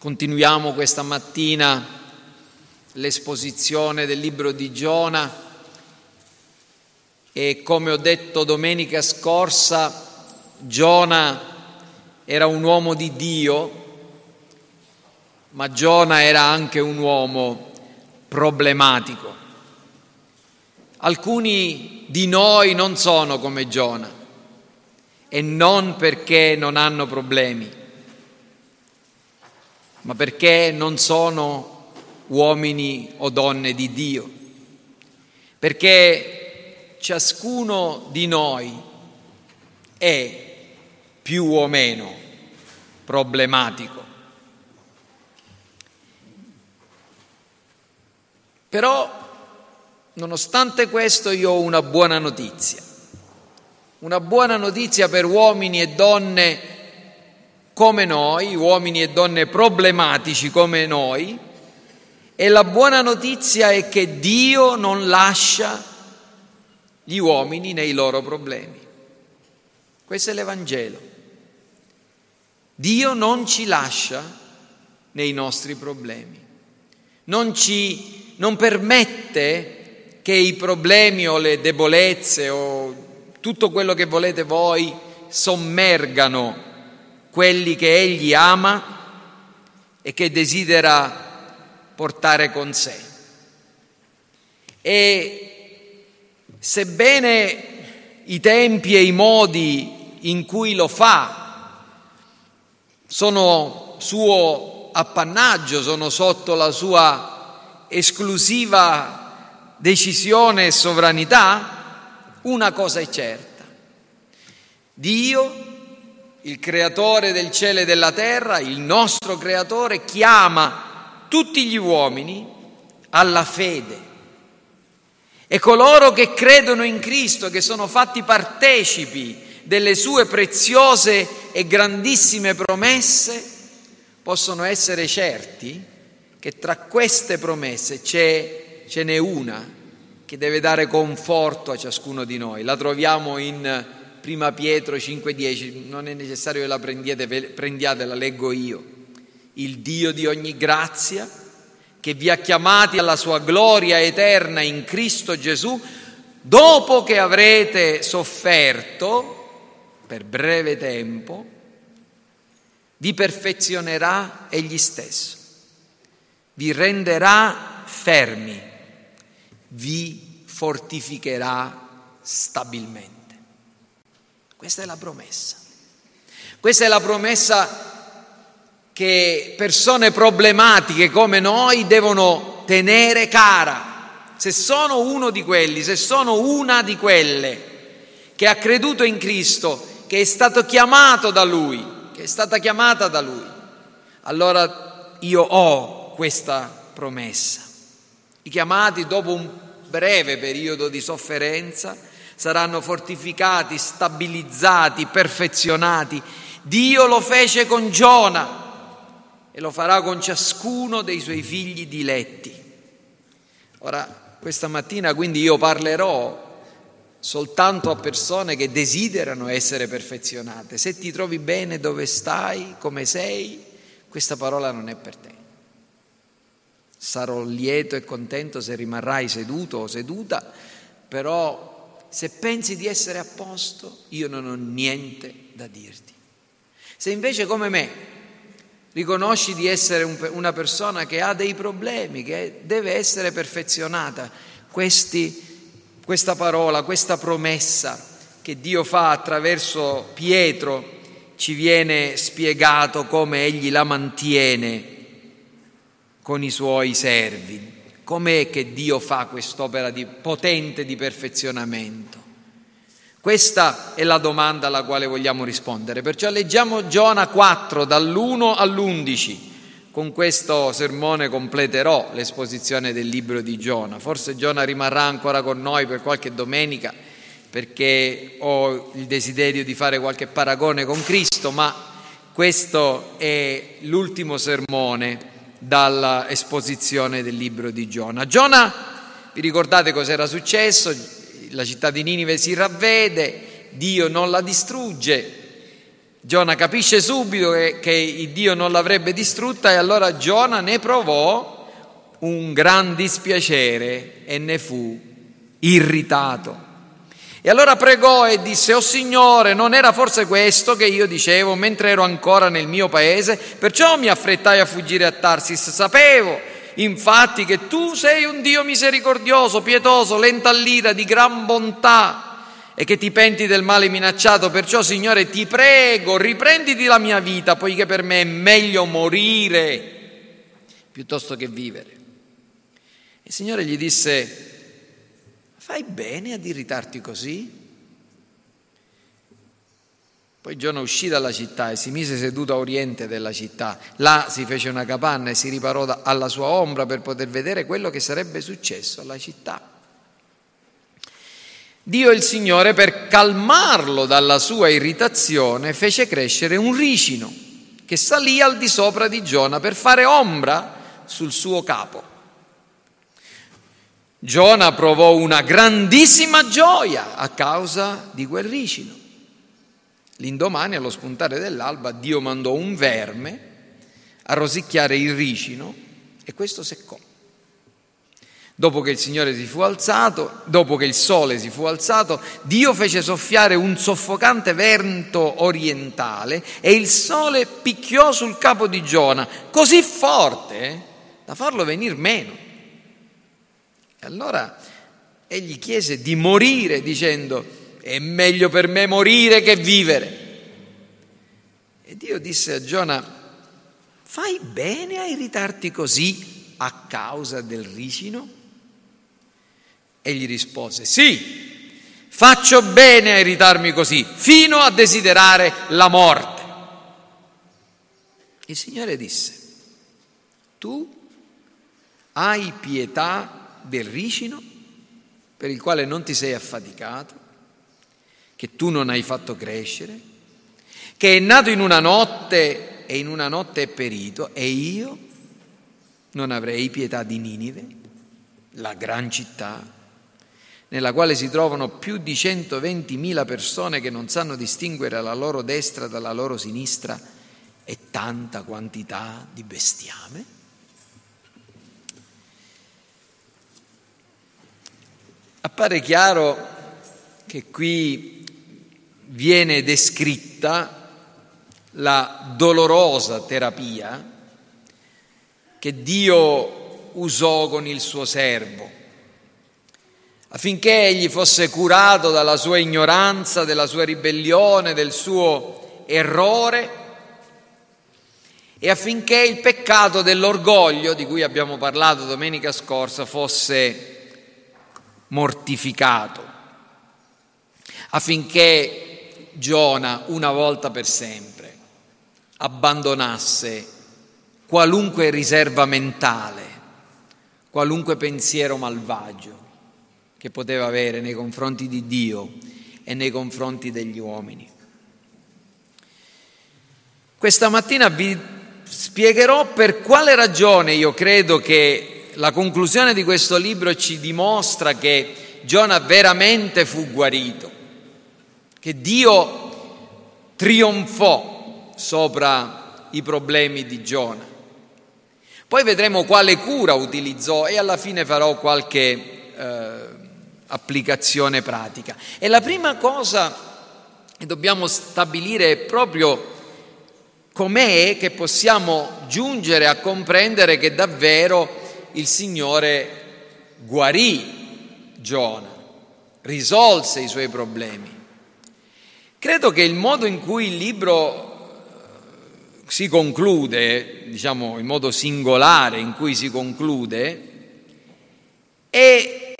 Continuiamo questa mattina l'esposizione del libro di Giona e come ho detto domenica scorsa, Giona era un uomo di Dio, ma Giona era anche un uomo problematico. Alcuni di noi non sono come Giona e non perché non hanno problemi ma perché non sono uomini o donne di Dio, perché ciascuno di noi è più o meno problematico. Però, nonostante questo, io ho una buona notizia. Una buona notizia per uomini e donne come noi, uomini e donne problematici come noi, e la buona notizia è che Dio non lascia gli uomini nei loro problemi. Questo è l'Evangelo. Dio non ci lascia nei nostri problemi, non, ci, non permette che i problemi o le debolezze o tutto quello che volete voi sommergano quelli che egli ama e che desidera portare con sé. E sebbene i tempi e i modi in cui lo fa sono suo appannaggio, sono sotto la sua esclusiva decisione e sovranità, una cosa è certa. Dio il creatore del cielo e della terra, il nostro creatore, chiama tutti gli uomini alla fede. E coloro che credono in Cristo, che sono fatti partecipi delle sue preziose e grandissime promesse, possono essere certi che tra queste promesse ce n'è una che deve dare conforto a ciascuno di noi. La troviamo in prima Pietro 5,10, non è necessario che la prendiate, prendiate, la leggo io. Il Dio di ogni grazia, che vi ha chiamati alla sua gloria eterna in Cristo Gesù, dopo che avrete sofferto per breve tempo, vi perfezionerà egli stesso, vi renderà fermi, vi fortificherà stabilmente. Questa è la promessa. Questa è la promessa che persone problematiche come noi devono tenere cara. Se sono uno di quelli, se sono una di quelle che ha creduto in Cristo, che è stato chiamato da Lui, che è stata chiamata da Lui, allora io ho questa promessa. I chiamati dopo un breve periodo di sofferenza saranno fortificati, stabilizzati, perfezionati. Dio lo fece con Giona e lo farà con ciascuno dei suoi figli diletti. Ora, questa mattina quindi io parlerò soltanto a persone che desiderano essere perfezionate. Se ti trovi bene dove stai, come sei, questa parola non è per te. Sarò lieto e contento se rimarrai seduto o seduta, però se pensi di essere a posto, io non ho niente da dirti. Se invece come me riconosci di essere un, una persona che ha dei problemi, che deve essere perfezionata, questi, questa parola, questa promessa che Dio fa attraverso Pietro ci viene spiegato come egli la mantiene con i suoi servi. Com'è che Dio fa quest'opera di, potente di perfezionamento? Questa è la domanda alla quale vogliamo rispondere. Perciò leggiamo Giona 4 dall'1 all'11. Con questo sermone completerò l'esposizione del libro di Giona. Forse Giona rimarrà ancora con noi per qualche domenica perché ho il desiderio di fare qualche paragone con Cristo, ma questo è l'ultimo sermone dall'esposizione del libro di Giona. Giona, vi ricordate cos'era successo? La città di Ninive si ravvede, Dio non la distrugge, Giona capisce subito che, che Dio non l'avrebbe distrutta e allora Giona ne provò un gran dispiacere e ne fu irritato. E allora pregò e disse, oh Signore, non era forse questo che io dicevo mentre ero ancora nel mio paese? Perciò mi affrettai a fuggire a Tarsis. Sapevo infatti che tu sei un Dio misericordioso, pietoso, lento all'ira, di gran bontà e che ti penti del male minacciato. Perciò, Signore, ti prego, riprenditi la mia vita, poiché per me è meglio morire piuttosto che vivere. Il Signore gli disse, fai bene ad irritarti così? Poi Giona uscì dalla città e si mise seduto a oriente della città. Là si fece una capanna e si riparò alla sua ombra per poter vedere quello che sarebbe successo alla città. Dio il Signore, per calmarlo dalla sua irritazione, fece crescere un ricino che salì al di sopra di Giona per fare ombra sul suo capo. Giona provò una grandissima gioia a causa di quel ricino. L'indomani, allo spuntare dell'alba, Dio mandò un verme a rosicchiare il ricino e questo seccò. Dopo che il Signore si fu alzato, dopo che il sole si fu alzato, Dio fece soffiare un soffocante vento orientale e il sole picchiò sul capo di Giona così forte da farlo venir meno. E allora egli chiese di morire dicendo, è meglio per me morire che vivere. E Dio disse a Giona, fai bene a irritarti così a causa del ricino? Egli rispose, sì, faccio bene a irritarmi così, fino a desiderare la morte. Il Signore disse, tu hai pietà del ricino per il quale non ti sei affaticato, che tu non hai fatto crescere, che è nato in una notte e in una notte è perito, e io non avrei pietà di Ninive, la gran città, nella quale si trovano più di 120.000 persone che non sanno distinguere la loro destra dalla loro sinistra e tanta quantità di bestiame? Appare chiaro che qui viene descritta la dolorosa terapia che Dio usò con il suo servo affinché egli fosse curato dalla sua ignoranza, della sua ribellione, del suo errore e affinché il peccato dell'orgoglio di cui abbiamo parlato domenica scorsa fosse mortificato, affinché Giona, una volta per sempre, abbandonasse qualunque riserva mentale, qualunque pensiero malvagio che poteva avere nei confronti di Dio e nei confronti degli uomini. Questa mattina vi spiegherò per quale ragione io credo che la conclusione di questo libro ci dimostra che Giona veramente fu guarito, che Dio trionfò sopra i problemi di Giona. Poi vedremo quale cura utilizzò e alla fine farò qualche eh, applicazione pratica. E la prima cosa che dobbiamo stabilire è proprio com'è che possiamo giungere a comprendere che davvero il Signore guarì Giona, risolse i suoi problemi. Credo che il modo in cui il libro eh, si conclude, diciamo in modo singolare in cui si conclude, è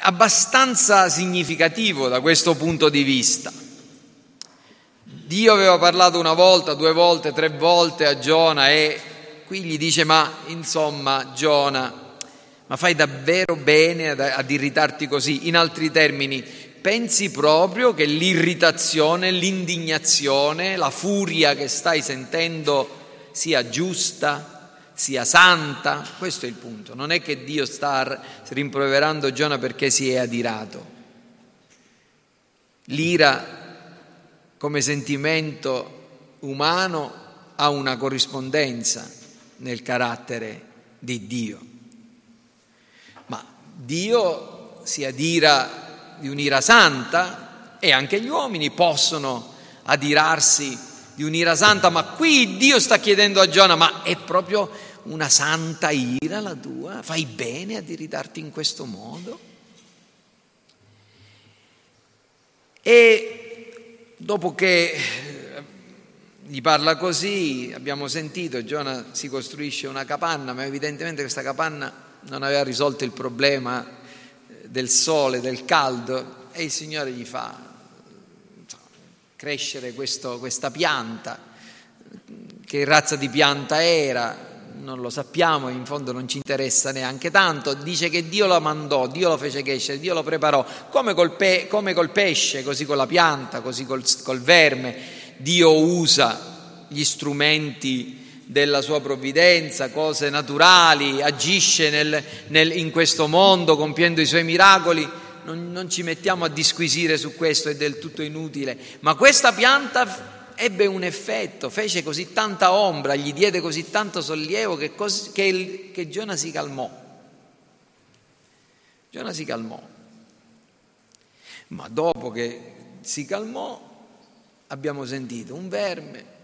abbastanza significativo da questo punto di vista. Dio aveva parlato una volta, due volte, tre volte a Giona e Qui gli dice, ma insomma, Giona, ma fai davvero bene ad, ad irritarti così? In altri termini, pensi proprio che l'irritazione, l'indignazione, la furia che stai sentendo sia giusta, sia santa? Questo è il punto. Non è che Dio sta rimproverando Giona perché si è adirato. L'ira come sentimento umano ha una corrispondenza nel carattere di Dio. Ma Dio si adira di un'ira santa e anche gli uomini possono adirarsi di un'ira santa, ma qui Dio sta chiedendo a Giona, ma è proprio una santa ira la tua? Fai bene a iritarti in questo modo? E dopo che gli parla così, abbiamo sentito, Giona si costruisce una capanna, ma evidentemente questa capanna non aveva risolto il problema del sole, del caldo, e il Signore gli fa crescere questo, questa pianta, che razza di pianta era, non lo sappiamo, in fondo non ci interessa neanche tanto, dice che Dio la mandò, Dio lo fece crescere, Dio lo preparò, come col, pe- come col pesce, così con la pianta, così col, col verme, Dio usa gli strumenti della sua provvidenza, cose naturali, agisce nel, nel, in questo mondo compiendo i suoi miracoli non, non ci mettiamo a disquisire su questo, è del tutto inutile, ma questa pianta ebbe un effetto, fece così tanta ombra, gli diede così tanto sollievo che, cos- che, il, che Giona si calmò. Giona si calmò. Ma dopo che si calmò abbiamo sentito un verme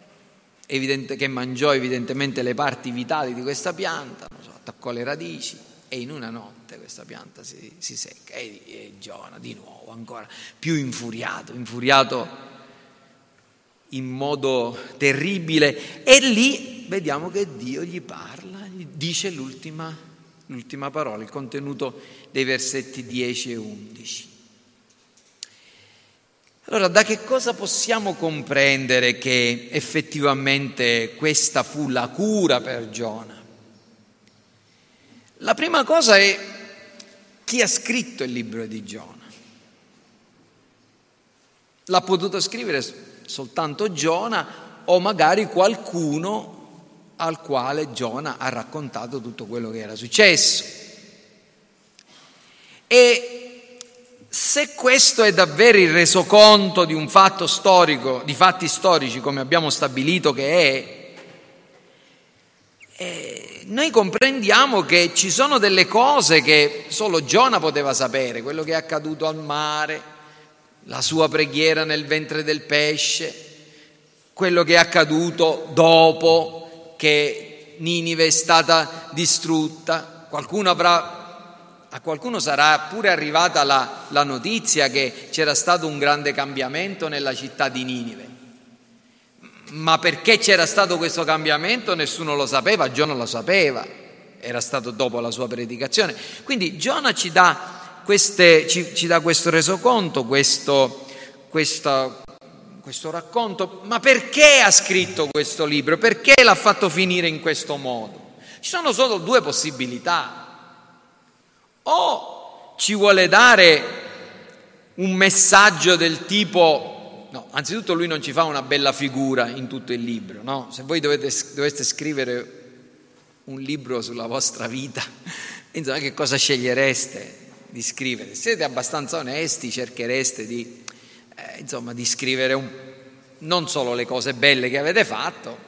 evidente, che mangiò evidentemente le parti vitali di questa pianta, so, attaccò le radici e in una notte questa pianta si, si secca e, e Giona di nuovo ancora più infuriato, infuriato in modo terribile e lì vediamo che Dio gli parla, gli dice l'ultima, l'ultima parola, il contenuto dei versetti 10 e 11. Allora, da che cosa possiamo comprendere che effettivamente questa fu la cura per Giona? La prima cosa è chi ha scritto il libro di Giona. L'ha potuto scrivere soltanto Giona o magari qualcuno al quale Giona ha raccontato tutto quello che era successo. E se questo è davvero il resoconto di un fatto storico, di fatti storici come abbiamo stabilito che è, è noi comprendiamo che ci sono delle cose che solo Giona poteva sapere, quello che è accaduto al mare, la sua preghiera nel ventre del pesce, quello che è accaduto dopo che Ninive è stata distrutta. Qualcuno avrà, a qualcuno sarà pure arrivata la, la notizia che c'era stato un grande cambiamento nella città di Ninive. Ma perché c'era stato questo cambiamento nessuno lo sapeva, Giona lo sapeva, era stato dopo la sua predicazione. Quindi Giona ci dà, queste, ci, ci dà questo resoconto, questo, questo, questo racconto, ma perché ha scritto questo libro? Perché l'ha fatto finire in questo modo? Ci sono solo due possibilità. O ci vuole dare un messaggio del tipo No, anzitutto lui non ci fa una bella figura in tutto il libro, no? Se voi dovete, doveste scrivere un libro sulla vostra vita, insomma, che cosa scegliereste di scrivere? Siete abbastanza onesti, cerchereste di, eh, insomma, di scrivere un, non solo le cose belle che avete fatto,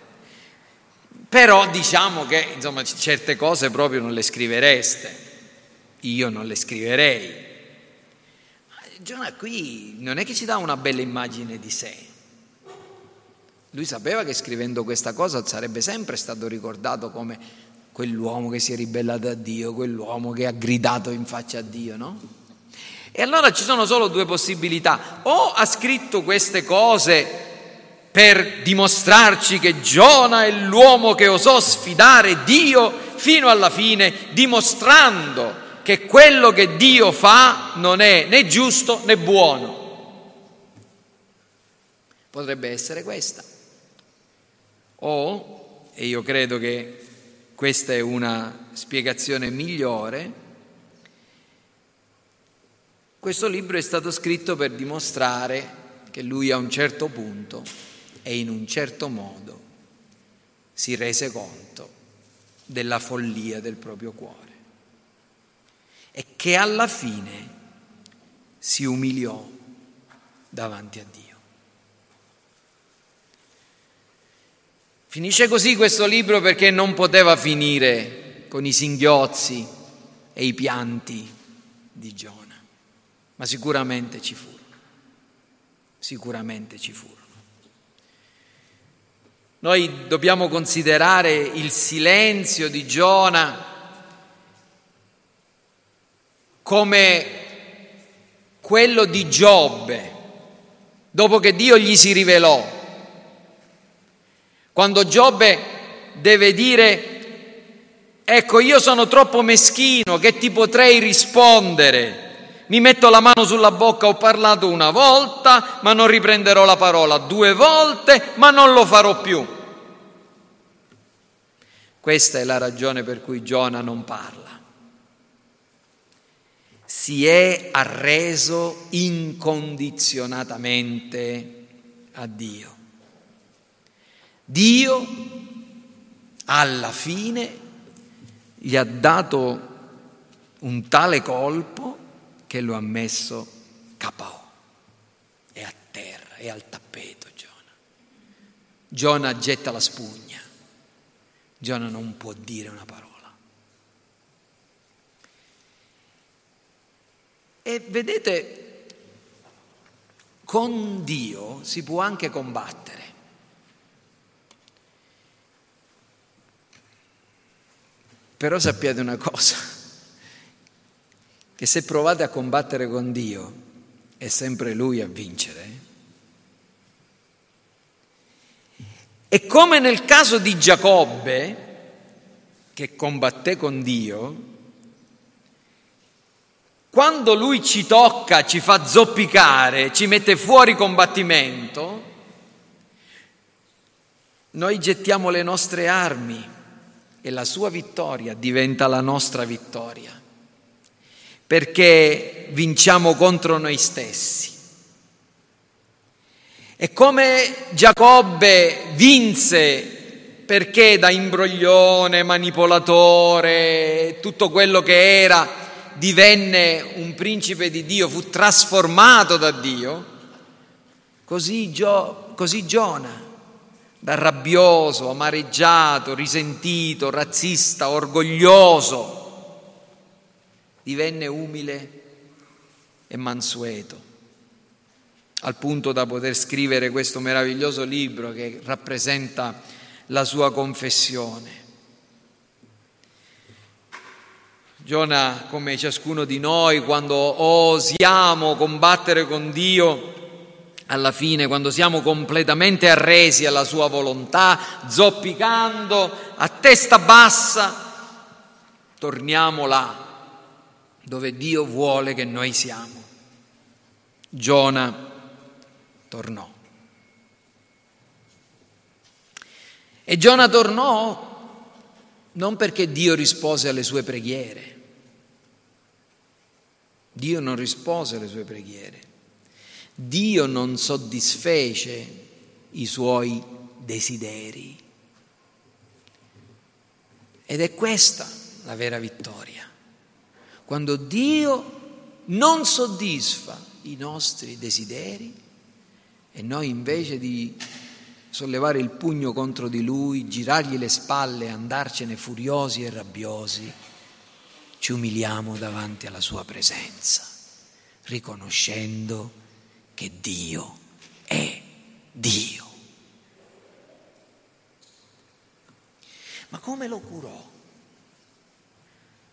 però diciamo che insomma, certe cose proprio non le scrivereste. Io non le scriverei, Giona qui non è che ci dà una bella immagine di sé. Lui sapeva che scrivendo questa cosa sarebbe sempre stato ricordato come quell'uomo che si è ribellato a Dio, quell'uomo che ha gridato in faccia a Dio, no? E allora ci sono solo due possibilità. O ha scritto queste cose per dimostrarci che Giona è l'uomo che osò sfidare Dio fino alla fine, dimostrando che quello che Dio fa non è né giusto né buono. Potrebbe essere questa. O, e io credo che questa è una spiegazione migliore, questo libro è stato scritto per dimostrare che lui a un certo punto e in un certo modo si rese conto della follia del proprio cuore e che alla fine si umiliò davanti a Dio. Finisce così questo libro perché non poteva finire con i singhiozzi e i pianti di Giona, ma sicuramente ci furono, sicuramente ci furono. Noi dobbiamo considerare il silenzio di Giona come quello di Giobbe, dopo che Dio gli si rivelò. Quando Giobbe deve dire, ecco io sono troppo meschino, che ti potrei rispondere? Mi metto la mano sulla bocca, ho parlato una volta, ma non riprenderò la parola, due volte, ma non lo farò più. Questa è la ragione per cui Giona non parla. Si è arreso incondizionatamente a Dio. Dio alla fine gli ha dato un tale colpo che lo ha messo capo. È a terra, è al tappeto Giona. Giona getta la spugna. Giona non può dire una parola. E vedete, con Dio si può anche combattere. Però sappiate una cosa, che se provate a combattere con Dio è sempre Lui a vincere. E come nel caso di Giacobbe, che combatté con Dio, quando lui ci tocca, ci fa zoppicare, ci mette fuori combattimento, noi gettiamo le nostre armi e la sua vittoria diventa la nostra vittoria, perché vinciamo contro noi stessi. E come Giacobbe vinse perché da imbroglione, manipolatore, tutto quello che era, divenne un principe di Dio, fu trasformato da Dio, così, Gio, così Giona da rabbioso, amareggiato, risentito, razzista, orgoglioso, divenne umile e mansueto, al punto da poter scrivere questo meraviglioso libro che rappresenta la sua confessione. Giona, come ciascuno di noi, quando osiamo combattere con Dio, alla fine, quando siamo completamente arresi alla sua volontà, zoppicando a testa bassa, torniamo là dove Dio vuole che noi siamo. Giona tornò. E Giona tornò non perché Dio rispose alle sue preghiere. Dio non rispose alle sue preghiere. Dio non soddisfece i suoi desideri. Ed è questa la vera vittoria. Quando Dio non soddisfa i nostri desideri e noi invece di sollevare il pugno contro di Lui, girargli le spalle e andarcene furiosi e rabbiosi, ci umiliamo davanti alla Sua presenza, riconoscendo che Dio è Dio. Ma come lo curò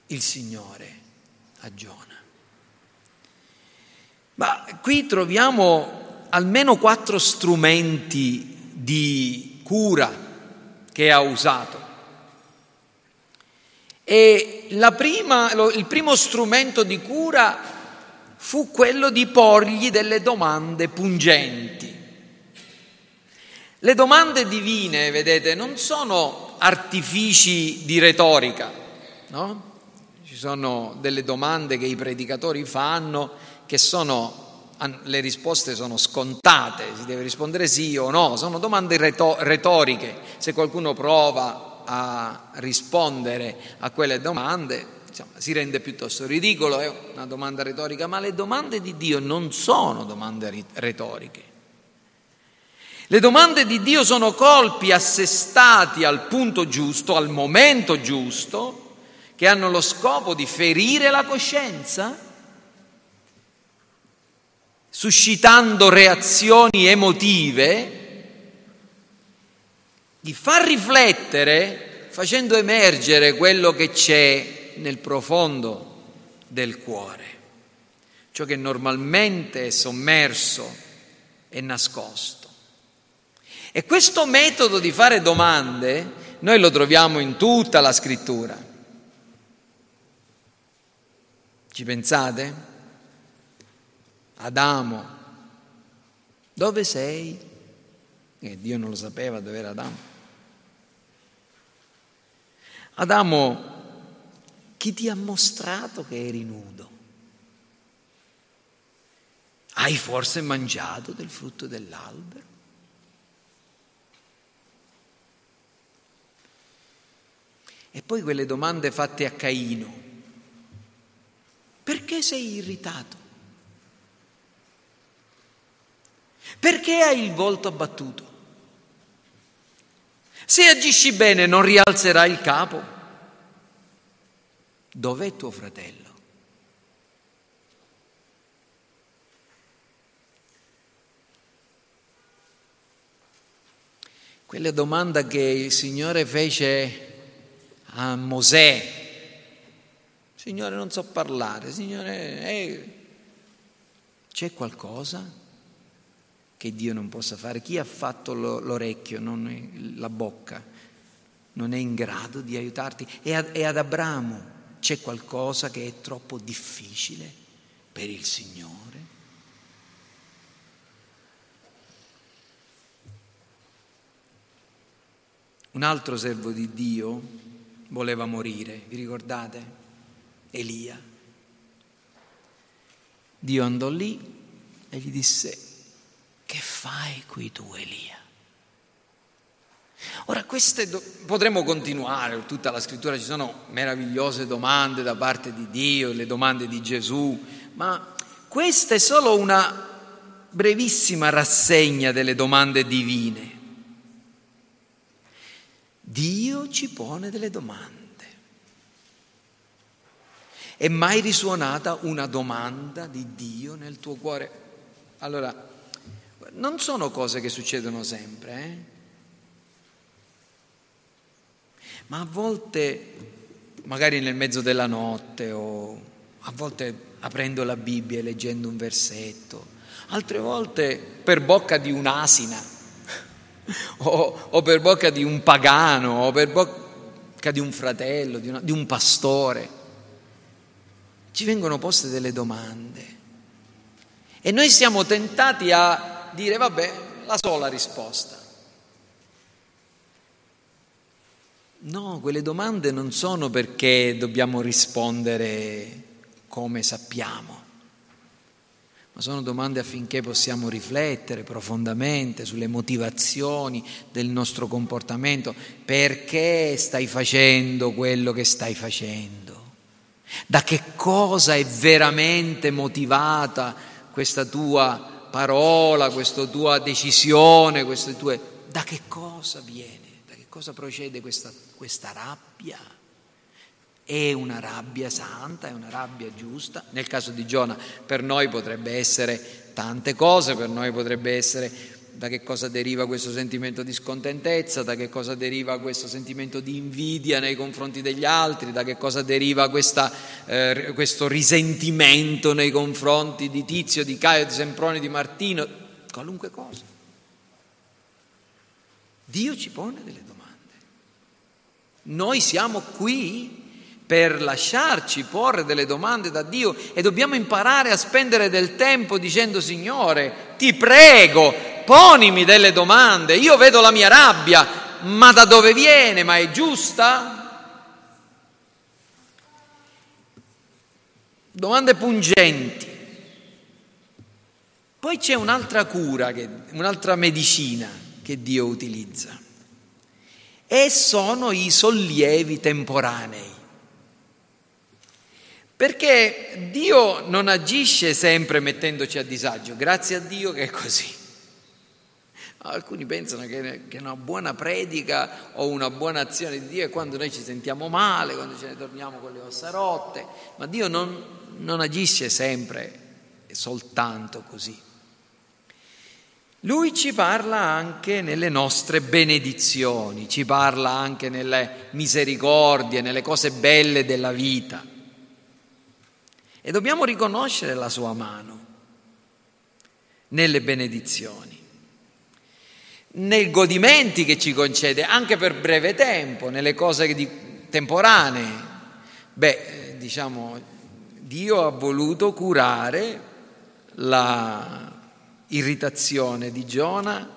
il Signore a Giona? Ma qui troviamo almeno quattro strumenti di cura che ha usato. E prima, il primo strumento di cura fu quello di porgli delle domande pungenti. Le domande divine, vedete, non sono artifici di retorica, no? Ci sono delle domande che i predicatori fanno che sono, le risposte sono scontate, si deve rispondere sì o no, sono domande retoriche. Se qualcuno prova a rispondere a quelle domande, insomma, si rende piuttosto ridicolo, è una domanda retorica, ma le domande di Dio non sono domande retoriche. Le domande di Dio sono colpi assestati al punto giusto, al momento giusto, che hanno lo scopo di ferire la coscienza, suscitando reazioni emotive, di far riflettere, facendo emergere quello che c'è nel profondo del cuore, ciò che normalmente è sommerso e nascosto. E questo metodo di fare domande noi lo troviamo in tutta la scrittura. Ci pensate? Adamo, dove sei? E Dio non lo sapeva dove era Adamo. Adamo, chi ti ha mostrato che eri nudo? Hai forse mangiato del frutto dell'albero? E poi quelle domande fatte a Caino. Perché sei irritato? Perché hai il volto abbattuto? Se agisci bene non rialzerai il capo. Dov'è tuo fratello? Quella domanda che il Signore fece a Mosè. Signore, non so parlare, Signore, eh, c'è qualcosa che Dio non possa fare? Chi ha fatto l'orecchio, non la bocca, non è in grado di aiutarti? E ad, e ad Abramo c'è qualcosa che è troppo difficile per il Signore? Un altro servo di Dio voleva morire, vi ricordate? Elia. Dio andò lì e gli disse, che fai qui tu Elia? Ora, queste do- potremmo continuare, tutta la scrittura ci sono meravigliose domande da parte di Dio, le domande di Gesù, ma questa è solo una brevissima rassegna delle domande divine. Dio ci pone delle domande. È mai risuonata una domanda di Dio nel tuo cuore? Allora, non sono cose che succedono sempre, eh? ma a volte, magari nel mezzo della notte o a volte aprendo la Bibbia e leggendo un versetto, altre volte per bocca di un'asina o, o, per bocca di un pagano, o per bocca di un fratello, di, una, di un pastore. Ci vengono poste delle domande e noi siamo tentati a dire vabbè, la sola risposta. No, quelle domande non sono perché dobbiamo rispondere come sappiamo ma sono domande affinché possiamo riflettere profondamente sulle motivazioni del nostro comportamento, perché stai facendo quello che stai facendo, da che cosa è veramente motivata questa tua parola, questa tua decisione, queste tue... da che cosa viene, da che cosa procede questa, questa rabbia? È una rabbia santa, è una rabbia giusta. Nel caso di Giona per noi potrebbe essere tante cose, per noi potrebbe essere da che cosa deriva questo sentimento di scontentezza, da che cosa deriva questo sentimento di invidia nei confronti degli altri, da che cosa deriva questa, eh, questo risentimento nei confronti di Tizio, di Caio, di Semproni, di Martino, qualunque cosa. Dio ci pone delle domande. Noi siamo qui per lasciarci porre delle domande da Dio e dobbiamo imparare a spendere del tempo dicendo Signore, ti prego, ponimi delle domande, io vedo la mia rabbia, ma da dove viene? Ma è giusta? Domande pungenti. Poi c'è un'altra cura, che, un'altra medicina che Dio utilizza e sono i sollievi temporanei. Perché Dio non agisce sempre mettendoci a disagio, grazie a Dio che è così. Alcuni pensano che, una buona predica o una buona azione di Dio è quando noi ci sentiamo male, quando ce ne torniamo con le ossa rotte, ma Dio non, non agisce sempre soltanto così. Lui ci parla anche nelle nostre benedizioni, ci parla anche nelle misericordie, nelle cose belle della vita. E dobbiamo riconoscere la sua mano nelle benedizioni, nei godimenti che ci concede anche per breve tempo, nelle cose di, temporanee. Beh, diciamo, Dio ha voluto curare la irritazione di Giona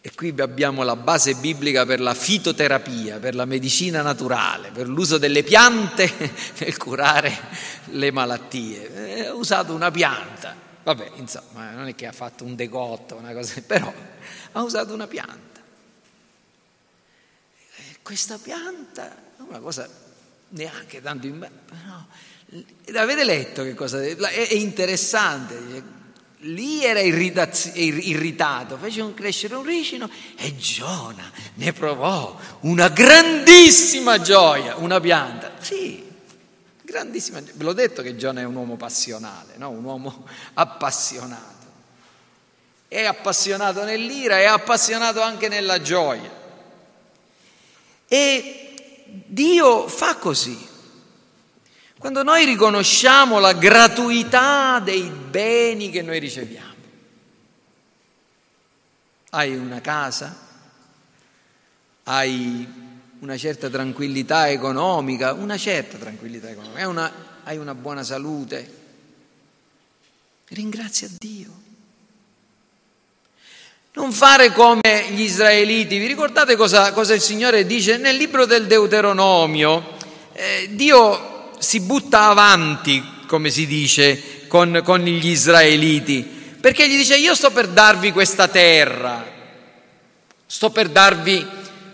e qui abbiamo la base biblica per la fitoterapia, per la medicina naturale, per l'uso delle piante per curare le malattie. Ha usato una pianta, vabbè, insomma, non è che ha fatto un decotto, una cosa, però ha usato una pianta. E questa pianta è una cosa neanche tanto in... No, avete letto che cosa... È interessante, lì era irritato, fece crescere un ricino e Giona ne provò una grandissima gioia, una pianta. Sì, grandissima. Ve l'ho detto che Giona è un uomo passionale, no? un uomo appassionato. È appassionato nell'ira, è appassionato anche nella gioia. E Dio fa così. Quando noi riconosciamo la gratuità dei beni che noi riceviamo. Hai una casa, hai una certa tranquillità economica, una certa tranquillità economica, hai una, hai una buona salute. Ringrazia Dio. Non fare come gli israeliti. Vi ricordate cosa, cosa il Signore dice nel libro del Deuteronomio? Eh, Dio si butta avanti, come si dice, con, con gli israeliti, perché gli dice io sto per darvi questa terra, sto per darvi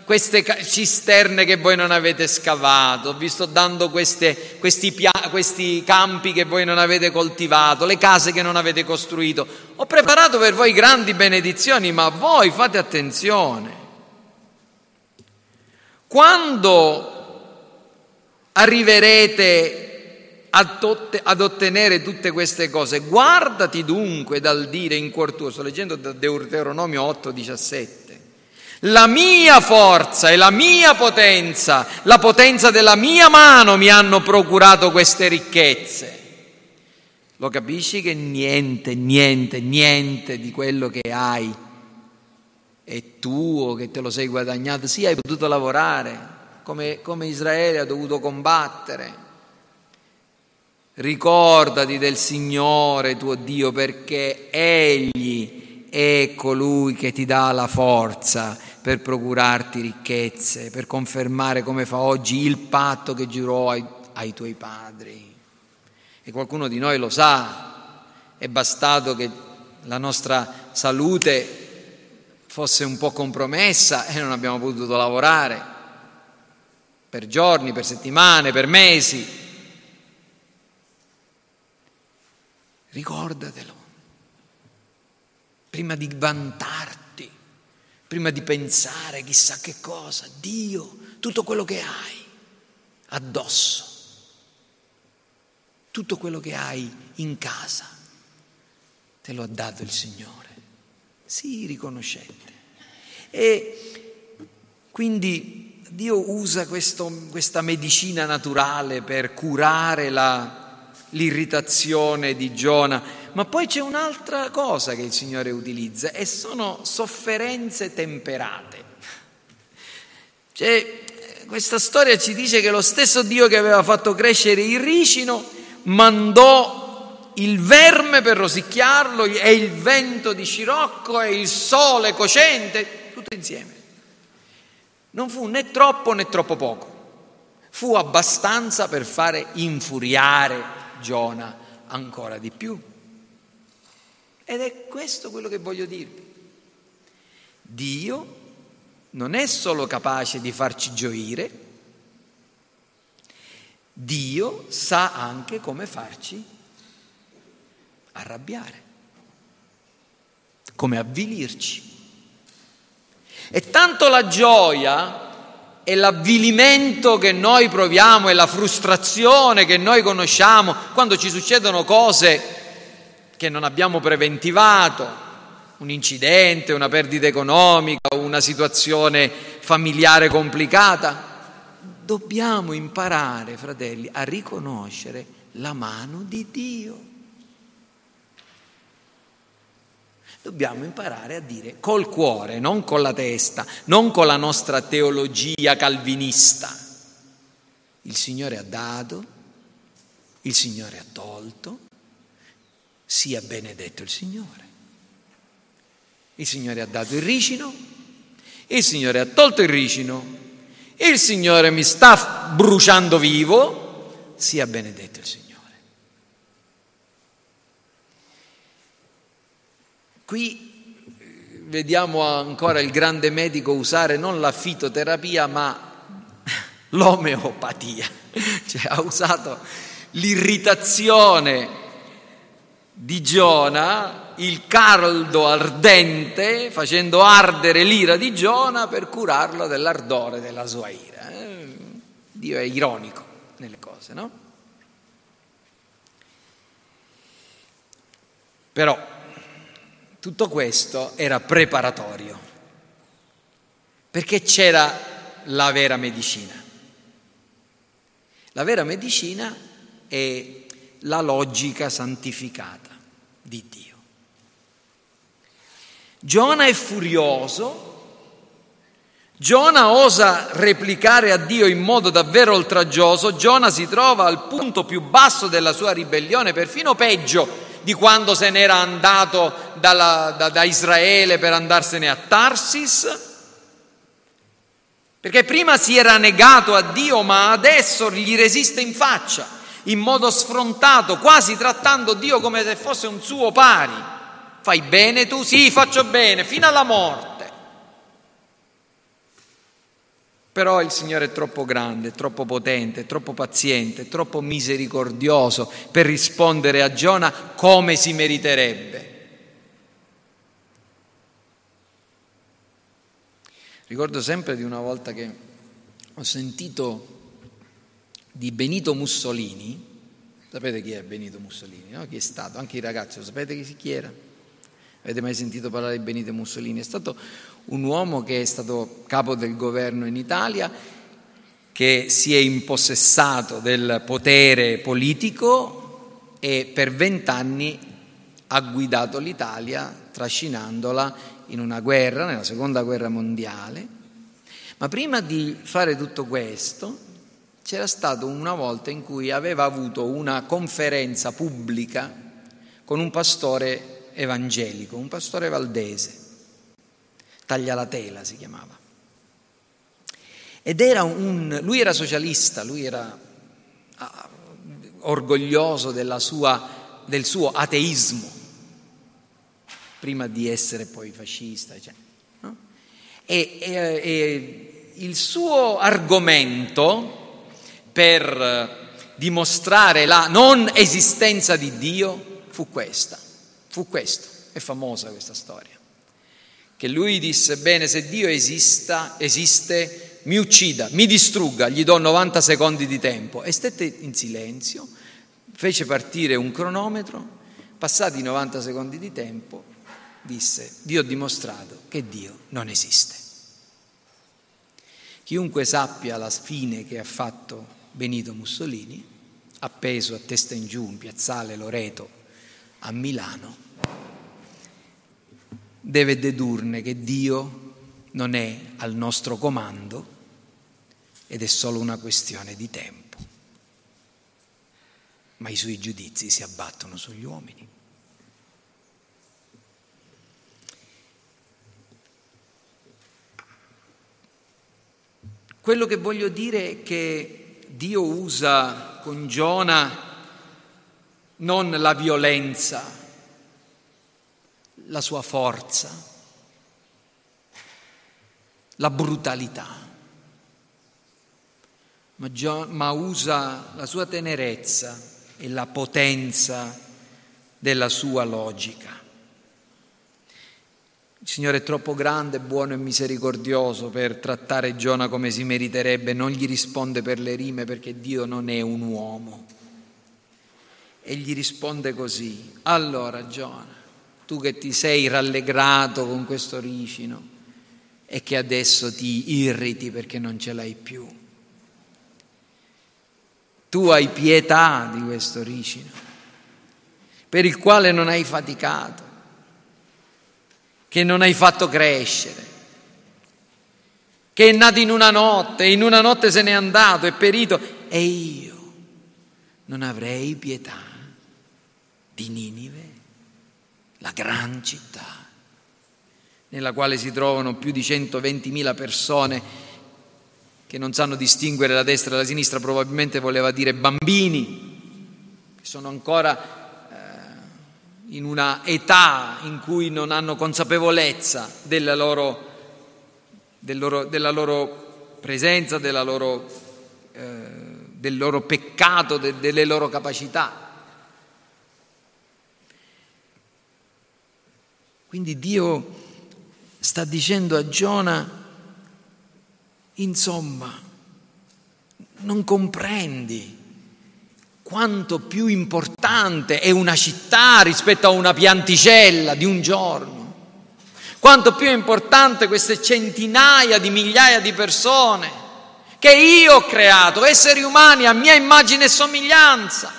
queste cisterne che voi non avete scavato, vi sto dando queste, questi, pia- questi campi che voi non avete coltivato, le case che non avete costruito. Ho preparato per voi grandi benedizioni, ma voi fate attenzione. Quando arriverete ad ottenere tutte queste cose. Guardati dunque dal dire in cuor tuo, sto leggendo Deuteronomio 8, 17. La mia forza e la mia potenza, la potenza della mia mano mi hanno procurato queste ricchezze. Lo capisci che niente, niente, niente di quello che hai è tuo, che te lo sei guadagnato. Sì, hai potuto lavorare, come, come Israele ha dovuto combattere. Ricordati del Signore tuo Dio perché Egli è colui che ti dà la forza per procurarti ricchezze, per confermare come fa oggi il patto che giurò ai, ai tuoi padri. E qualcuno di noi lo sa, è bastato che la nostra salute fosse un po' compromessa e non abbiamo potuto lavorare per giorni, per settimane, per mesi. Ricordatelo, prima di vantarti, prima di pensare chissà che cosa, Dio, tutto quello che hai addosso, tutto quello che hai in casa, te lo ha dato il Signore. Sii riconoscente. E quindi Dio usa questo, questa medicina naturale per curare la, l'irritazione di Giona, ma poi c'è un'altra cosa che il Signore utilizza e sono sofferenze temperate. Cioè, questa storia ci dice che lo stesso Dio che aveva fatto crescere il ricino mandò il verme per rosicchiarlo e il vento di scirocco e il sole cocente, tutto insieme. Non fu né troppo né troppo poco, fu abbastanza per fare infuriare Giona ancora di più. Ed è questo quello che voglio dirvi. Dio non è solo capace di farci gioire, Dio sa anche come farci arrabbiare, come avvilirci E tanto la gioia e l'avvilimento che noi proviamo e la frustrazione che noi conosciamo quando ci succedono cose che non abbiamo preventivato, un incidente, una perdita economica, una situazione familiare complicata, dobbiamo imparare, fratelli, a riconoscere la mano di Dio. Dobbiamo imparare a dire col cuore, non con la testa, non con la nostra teologia calvinista. Il Signore ha dato, il Signore ha tolto, sia benedetto il Signore. Il Signore ha dato il ricino, il Signore ha tolto il ricino, il Signore mi sta bruciando vivo, sia benedetto il Signore. Qui eh, vediamo ancora il grande medico usare non la fitoterapia ma l'omeopatia, cioè ha usato l'irritazione di Giona, il caldo ardente, facendo ardere l'ira di Giona per curarlo dell'ardore della sua ira. Eh, Dio è ironico nelle cose, no? Però tutto questo era preparatorio, perché c'era la vera medicina. La vera medicina è la logica santificata di Dio. Giona è furioso, Giona osa replicare a Dio in modo davvero oltraggioso, Giona si trova al punto più basso della sua ribellione, perfino peggio di quando se n'era andato dalla, da, da Israele per andarsene a Tarsis? Perché prima si era negato a Dio, ma adesso gli resiste in faccia, in modo sfrontato, quasi trattando Dio come se fosse un suo pari. Fai bene tu? Sì, faccio bene, fino alla morte. Però il Signore è troppo grande, troppo potente, troppo paziente, troppo misericordioso per rispondere a Giona come si meriterebbe. Ricordo sempre di una volta che ho sentito di Benito Mussolini, sapete chi è Benito Mussolini, no? chi è stato? Anche i ragazzi, lo sapete chi era? Avete mai sentito parlare di Benito Mussolini? È stato un uomo che è stato capo del governo in Italia, che si è impossessato del potere politico e per vent'anni ha guidato l'Italia trascinandola in una guerra, nella seconda guerra mondiale. Ma prima di fare tutto questo c'era stata una volta in cui aveva avuto una conferenza pubblica con un pastore evangelico, un pastore valdese, Taglialatela si chiamava. Ed era un, lui era socialista, lui era ah, orgoglioso sua, del suo ateismo, prima di essere poi fascista. Cioè, no? e, e, e il suo argomento per dimostrare la non esistenza di Dio fu questa. Fu questo, è famosa questa storia. Che lui disse, bene, se Dio esista, esiste, mi uccida, mi distrugga, gli do 90 secondi di tempo. E stette in silenzio, fece partire un cronometro, passati i 90 secondi di tempo, disse, Dio ha dimostrato che Dio non esiste. Chiunque sappia la fine che ha fatto Benito Mussolini, appeso a testa in giù in piazzale Loreto a Milano, deve dedurne che Dio non è al nostro comando ed è solo una questione di tempo. Ma i suoi giudizi si abbattono sugli uomini. Quello che voglio dire è che Dio usa con Giona non la violenza, la sua forza, la brutalità, ma, Gio- ma usa la sua tenerezza e la potenza della sua logica. Il Signore è troppo grande, buono e misericordioso per trattare Giona come si meriterebbe, non gli risponde per le rime perché Dio non è un uomo. E gli risponde così, allora Giona, tu che ti sei rallegrato con questo ricino e che adesso ti irriti perché non ce l'hai più, tu hai pietà di questo ricino per il quale non hai faticato che non hai fatto crescere, che è nato in una notte, in una notte se n'è andato, è perito, e io non avrei pietà di Ninive, la gran città, nella quale si trovano più di 120.000 persone che non sanno distinguere la destra e la sinistra, probabilmente voleva dire bambini, che sono ancora in una età in cui non hanno consapevolezza della loro, del loro, della loro presenza, della loro, eh, del loro peccato, de, delle loro capacità. Quindi Dio sta dicendo a Giona, insomma, non comprendi quanto più importante è una città rispetto a una pianticella di un giorno, quanto più è importante queste centinaia di migliaia di persone che io ho creato, esseri umani a mia immagine e somiglianza.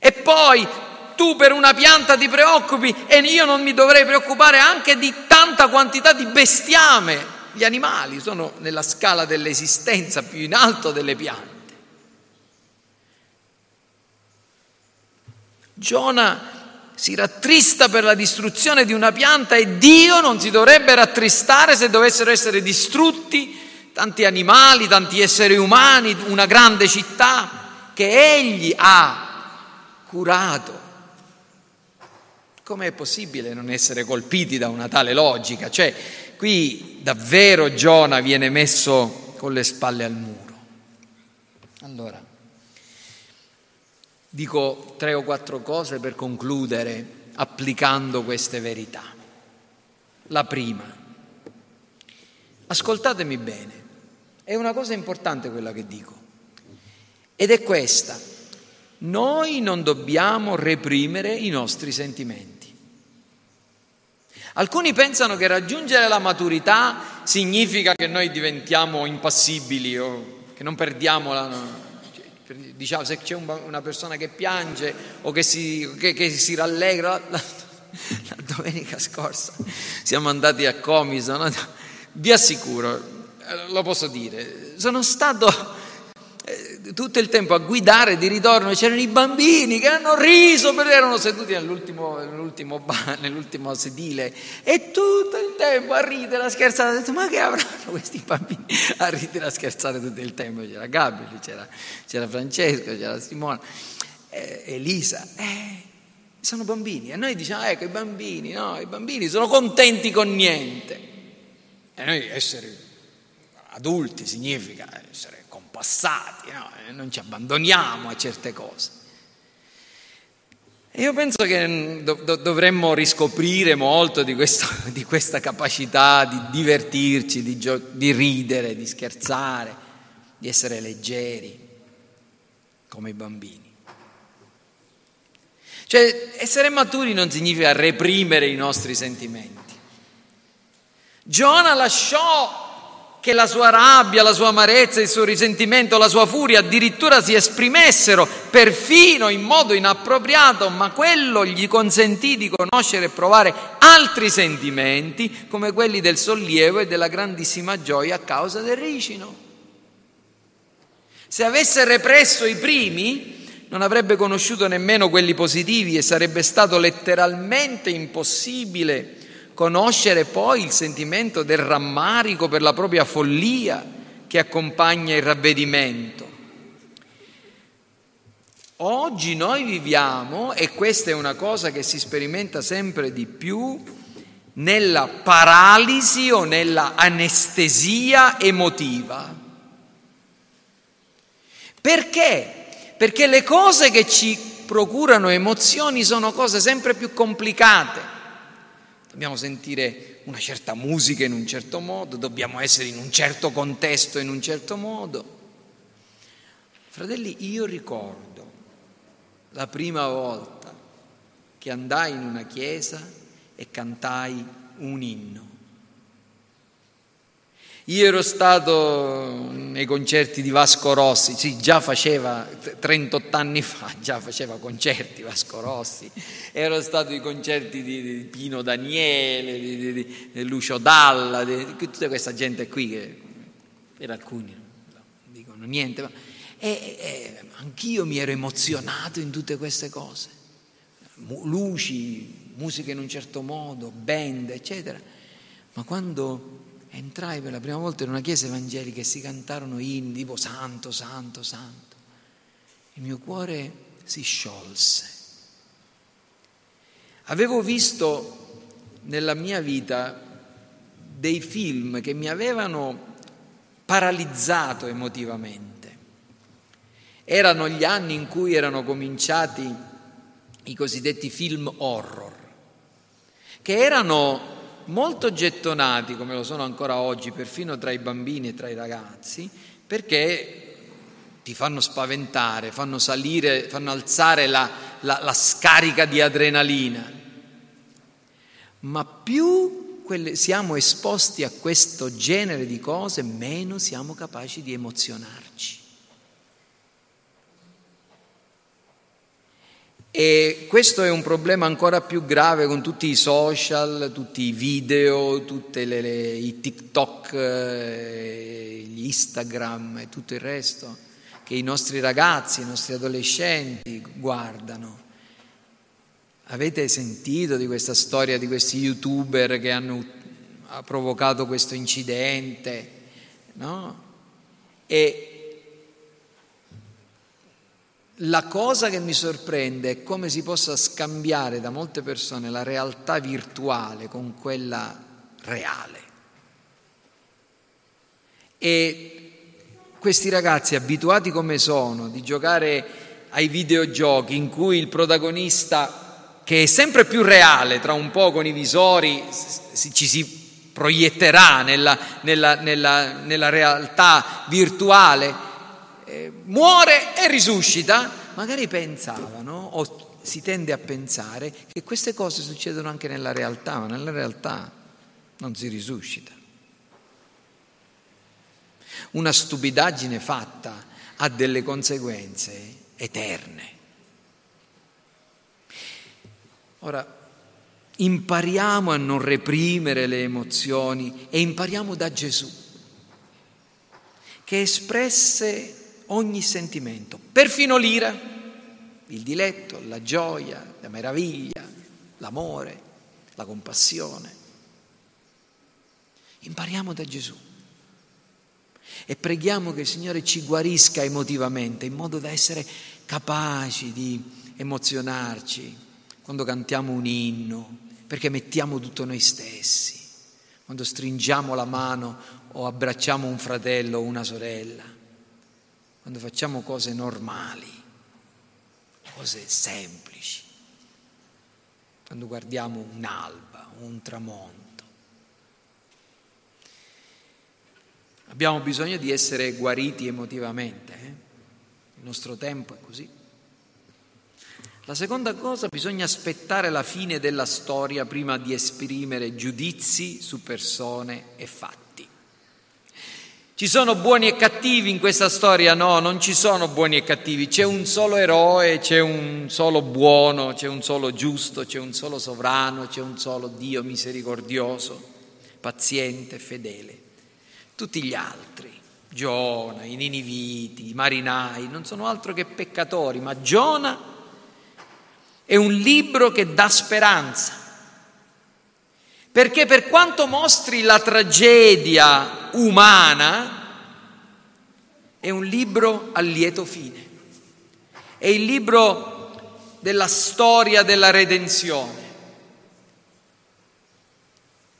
E poi tu per una pianta ti preoccupi e io non mi dovrei preoccupare anche di tanta quantità di bestiame. Gli animali sono nella scala dell'esistenza più in alto delle piante. Giona si rattrista per la distruzione di una pianta e Dio non si dovrebbe rattristare se dovessero essere distrutti tanti animali, tanti esseri umani, una grande città che Egli ha curato. Com'è possibile non essere colpiti da una tale logica? Cioè, qui davvero Giona viene messo con le spalle al muro. Allora, Dico tre o quattro cose per concludere applicando queste verità. La prima, ascoltatemi bene, è una cosa importante quella che dico, ed è questa, noi non dobbiamo reprimere i nostri sentimenti. Alcuni pensano che raggiungere la maturità significa che noi diventiamo impassibili o che non perdiamo la, diciamo se c'è una persona che piange o che si, che, che si rallegra, la, la, domenica scorsa siamo andati a Comiso, no? vi assicuro, eh, lo posso dire, sono stato tutto il tempo a guidare di ritorno c'erano i bambini che hanno riso perché erano seduti nell'ultimo, nell'ultimo, nell'ultimo sedile e tutto il tempo a ridere, a scherzare. Ho detto, ma che avranno questi bambini a ridere, a scherzare tutto il tempo? C'era Gabriele, c'era, c'era Francesco, c'era Simone, eh, Elisa. Eh, sono bambini e noi diciamo, ecco, i bambini, no, i bambini sono contenti con niente. E noi essere adulti significa essere passati, no? non ci abbandoniamo a certe cose. Io penso che do, dovremmo riscoprire molto di, questo, di, questa capacità di divertirci, di, gio- di ridere, di scherzare, di essere leggeri, come i bambini. Cioè, essere maturi non significa reprimere i nostri sentimenti. Giona lasciò che la sua rabbia, la sua amarezza, il suo risentimento, la sua furia addirittura si esprimessero perfino in modo inappropriato, ma quello gli consentì di conoscere e provare altri sentimenti come quelli del sollievo e della grandissima gioia a causa del ricino. Se avesse represso i primi, non avrebbe conosciuto nemmeno quelli positivi e sarebbe stato letteralmente impossibile conoscere poi il sentimento del rammarico per la propria follia che accompagna il ravvedimento. Oggi noi viviamo, e questa è una cosa che si sperimenta sempre di più, nella paralisi o nella anestesia emotiva. Perché? Perché le cose che ci procurano emozioni sono cose sempre più complicate dobbiamo sentire una certa musica in un certo modo, dobbiamo essere in un certo contesto in un certo modo. Fratelli, io ricordo la prima volta che andai in una chiesa e cantai un inno. Io ero stato nei concerti di Vasco Rossi, sì, già faceva 38 anni fa, già faceva concerti Vasco Rossi, ero stato ai concerti di, Pino Daniele, di, di, di Lucio Dalla, di, tutta questa gente qui che per alcuni non dicono niente, ma e, e anch'io mi ero emozionato in tutte queste cose, luci, musica in un certo modo, band, eccetera, ma quando entrai per la prima volta in una chiesa evangelica e si cantarono inni tipo santo, santo, santo. Il mio cuore si sciolse. Avevo visto nella mia vita dei film che mi avevano paralizzato emotivamente. Erano gli anni in cui erano cominciati i cosiddetti film horror, che erano molto gettonati, come lo sono ancora oggi, perfino tra i bambini e tra i ragazzi, perché ti fanno spaventare, fanno salire, fanno alzare la, la, la scarica di adrenalina. Ma più quelle, siamo esposti a questo genere di cose, meno siamo capaci di emozionarci. E questo è un problema ancora più grave con tutti i social, tutti i video, tutti i TikTok, eh, gli Instagram e tutto il resto che i nostri ragazzi, i nostri adolescenti guardano. Avete sentito di questa storia di questi youtuber che hanno provocato questo incidente? No? E la cosa che mi sorprende è come si possa scambiare da molte persone la realtà virtuale con quella reale. E questi ragazzi abituati come sono di giocare ai videogiochi in cui il protagonista, che è sempre più reale, tra un po' con i visori ci si proietterà nella, nella, nella, nella realtà virtuale, eh, muore e risuscita, magari pensavano o si tende a pensare che queste cose succedono anche nella realtà, ma nella realtà non si risuscita. Una stupidaggine fatta ha delle conseguenze eterne. Ora, impariamo a non reprimere le emozioni e impariamo da Gesù, che espresse ogni sentimento, perfino l'ira, il diletto, la gioia, la meraviglia, l'amore, la compassione. Impariamo da Gesù e preghiamo che il Signore ci guarisca emotivamente in modo da essere capaci di emozionarci quando cantiamo un inno, perché mettiamo tutto noi stessi, quando stringiamo la mano o abbracciamo un fratello o una sorella quando facciamo cose normali, cose semplici, quando guardiamo un'alba, un tramonto. Abbiamo bisogno di essere guariti emotivamente, eh? il nostro tempo è così. La seconda cosa, bisogna aspettare la fine della storia prima di esprimere giudizi su persone e fatti. Ci sono buoni e cattivi in questa storia? No, non ci sono buoni e cattivi, c'è un solo eroe, c'è un solo buono, c'è un solo giusto, c'è un solo sovrano, c'è un solo Dio misericordioso, paziente, fedele. Tutti gli altri, Giona, i Niniviti, i marinai, non sono altro che peccatori, ma Giona è un libro che dà speranza perché per quanto mostri la tragedia umana, è un libro a lieto fine. È il libro della storia della redenzione.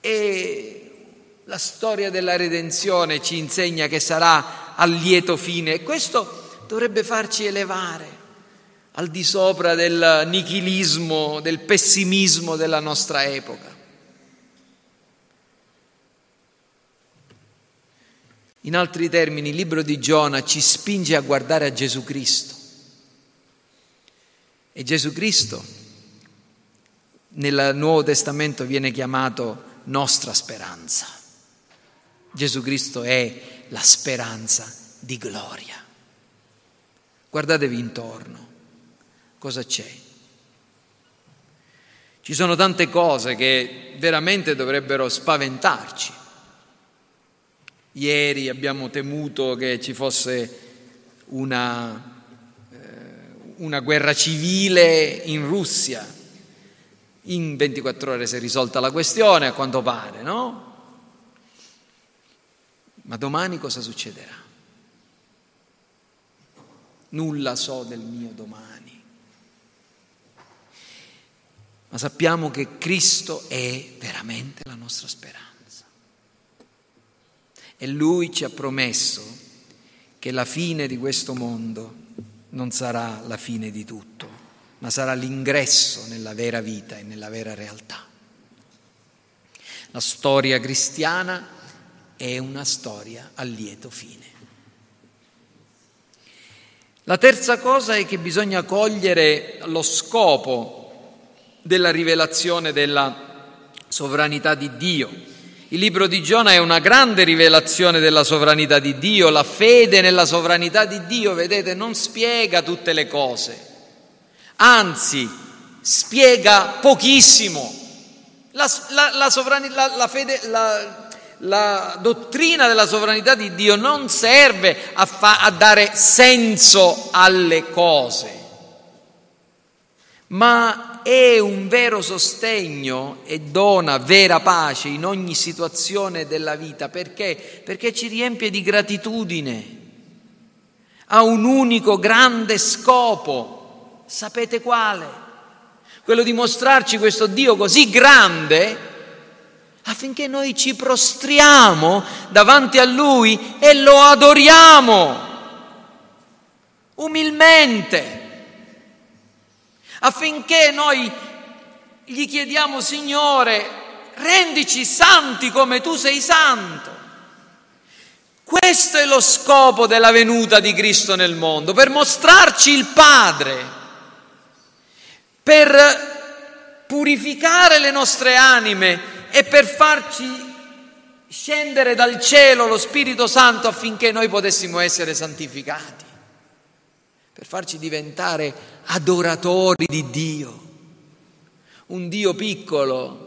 E la storia della redenzione ci insegna che sarà a lieto fine e questo dovrebbe farci elevare al di sopra del nichilismo, del pessimismo della nostra epoca. In altri termini, il libro di Giona ci spinge a guardare a Gesù Cristo. E Gesù Cristo nel Nuovo Testamento viene chiamato nostra speranza. Gesù Cristo è la speranza di gloria. Guardatevi intorno, cosa c'è? Ci sono tante cose che veramente dovrebbero spaventarci. Ieri abbiamo temuto che ci fosse una, eh, una guerra civile in Russia. In 24 ore si è risolta la questione, a quanto pare, no? Ma domani cosa succederà? Nulla so del mio domani ma sappiamo che Cristo è veramente la nostra speranza. E Lui ci ha promesso che la fine di questo mondo non sarà la fine di tutto, ma sarà l'ingresso nella vera vita e nella vera realtà. La storia cristiana è una storia a lieto fine. La terza cosa è che bisogna cogliere lo scopo della rivelazione della sovranità di Dio. Il libro di Giona è una grande rivelazione della sovranità di Dio, la fede nella sovranità di Dio, vedete, non spiega tutte le cose, anzi spiega pochissimo. La, la, la, sovranità, la fede, la dottrina della sovranità di Dio non serve a, fa, a dare senso alle cose, ma è un vero sostegno e dona vera pace in ogni situazione della vita. Perché? Perché ci riempie di gratitudine. Ha un unico grande scopo. Sapete quale? Quello di mostrarci questo Dio così grande affinché noi ci prostriamo davanti a Lui e lo adoriamo umilmente affinché noi gli chiediamo, Signore, rendici santi come tu sei santo. Questo è lo scopo della venuta di Cristo nel mondo, per mostrarci il Padre, per purificare le nostre anime e per farci scendere dal cielo lo Spirito Santo affinché noi potessimo essere santificati per farci diventare adoratori di Dio. Un Dio piccolo,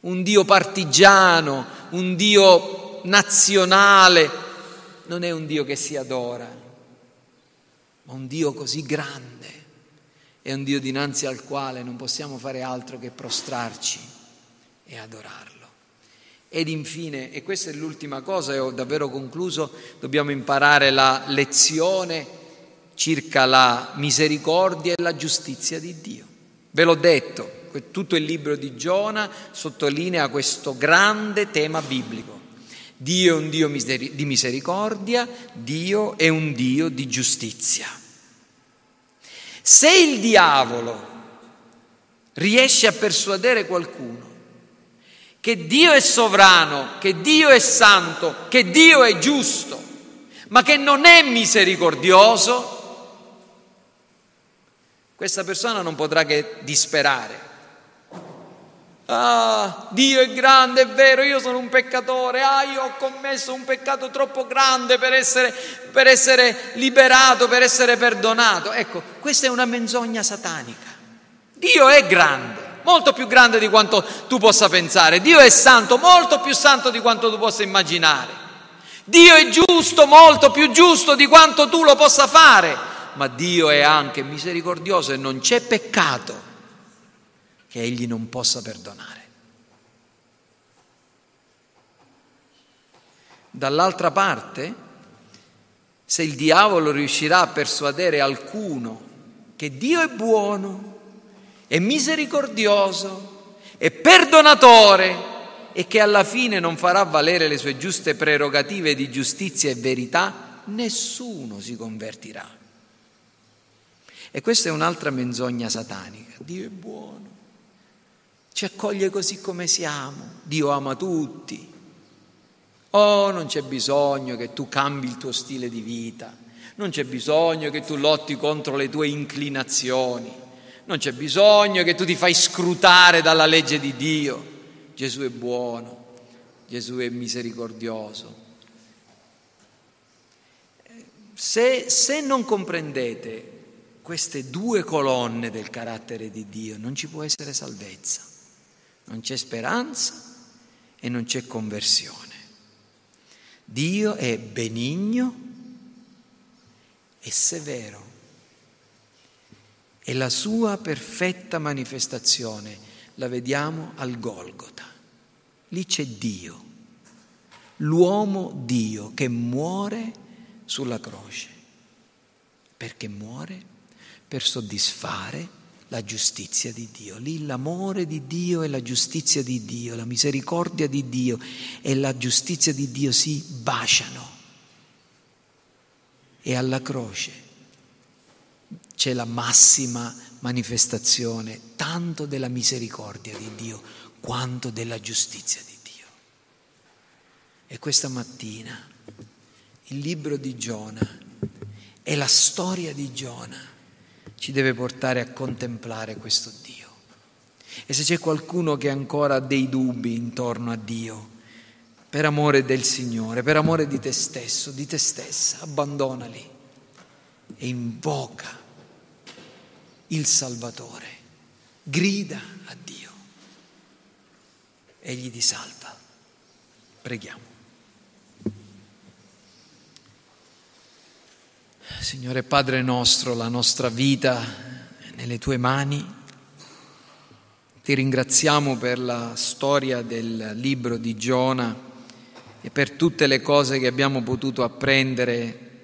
un Dio partigiano, un Dio nazionale, non è un Dio che si adora, ma un Dio così grande, è un Dio dinanzi al quale non possiamo fare altro che prostrarci e adorarlo. Ed infine, e questa è l'ultima cosa, e ho davvero concluso, dobbiamo imparare la lezione circa la misericordia e la giustizia di Dio. Ve l'ho detto, tutto il libro di Giona sottolinea questo grande tema biblico. Dio è un Dio di misericordia, Dio è un Dio di giustizia. Se il diavolo riesce a persuadere qualcuno che Dio è sovrano, che Dio è santo, che Dio è giusto, ma che non è misericordioso, questa persona non potrà che disperare. Ah, Dio è grande, è vero, io sono un peccatore, ah, io ho commesso un peccato troppo grande per essere, per essere liberato, per essere perdonato. Ecco, questa è una menzogna satanica. Dio è grande, molto più grande di quanto tu possa pensare. Dio è santo, molto più santo di quanto tu possa immaginare. Dio è giusto, molto più giusto di quanto tu lo possa fare ma Dio è anche misericordioso e non c'è peccato che Egli non possa perdonare. Dall'altra parte, se il diavolo riuscirà a persuadere alcuno che Dio è buono, è misericordioso, è perdonatore e che alla fine non farà valere le sue giuste prerogative di giustizia e verità, nessuno si convertirà. E questa è un'altra menzogna satanica. Dio è buono, ci accoglie così come siamo, Dio ama tutti. Oh, non c'è bisogno che tu cambi il tuo stile di vita, non c'è bisogno che tu lotti contro le tue inclinazioni, non c'è bisogno che tu ti fai scrutare dalla legge di Dio. Gesù è buono, Gesù è misericordioso. Se, se non comprendete queste due colonne del carattere di Dio, non ci può essere salvezza, non c'è speranza e non c'è conversione. Dio è benigno e severo e la sua perfetta manifestazione la vediamo al Golgota. Lì c'è Dio, l'uomo Dio che muore sulla croce. Perché muore? Per soddisfare la giustizia di Dio. Lì l'amore di Dio e la giustizia di Dio, la misericordia di Dio e la giustizia di Dio si baciano. E alla croce c'è la massima manifestazione tanto della misericordia di Dio quanto della giustizia di Dio. E questa mattina il libro di Giona e la storia di Giona ci deve portare a contemplare questo Dio. E se c'è qualcuno che ancora ha dei dubbi intorno a Dio, per amore del Signore, per amore di te stesso, di te stessa, abbandonali e invoca il Salvatore, grida a Dio, egli ti salva. Preghiamo. Signore Padre nostro, la nostra vita è nelle tue mani. Ti ringraziamo per la storia del libro di Giona e per tutte le cose che abbiamo potuto apprendere,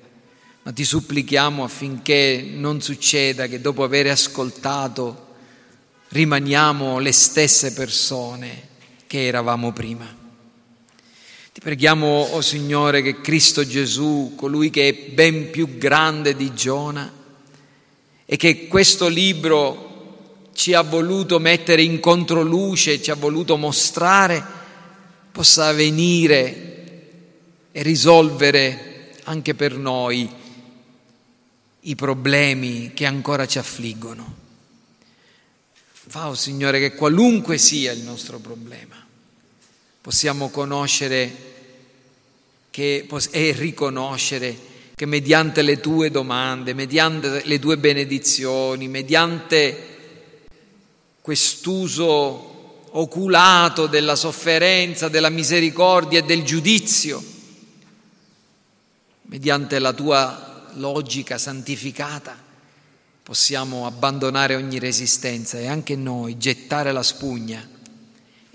ma ti supplichiamo affinché non succeda che dopo aver ascoltato rimaniamo le stesse persone che eravamo prima. Ti preghiamo, o oh Signore, che Cristo Gesù, colui che è ben più grande di Giona, e che questo libro ci ha voluto mettere in controluce, ci ha voluto mostrare, possa venire e risolvere anche per noi i problemi che ancora ci affliggono. Fa, oh Signore, che qualunque sia il nostro problema, possiamo conoscere che, e riconoscere che mediante le tue domande, mediante le tue benedizioni, mediante quest'uso oculato della sofferenza, della misericordia e del giudizio, mediante la tua logica santificata, possiamo abbandonare ogni resistenza e anche noi gettare la spugna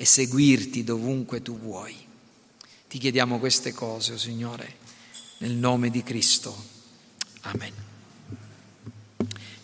e seguirti dovunque tu vuoi. Ti chiediamo queste cose, oh Signore, nel nome di Cristo. Amen.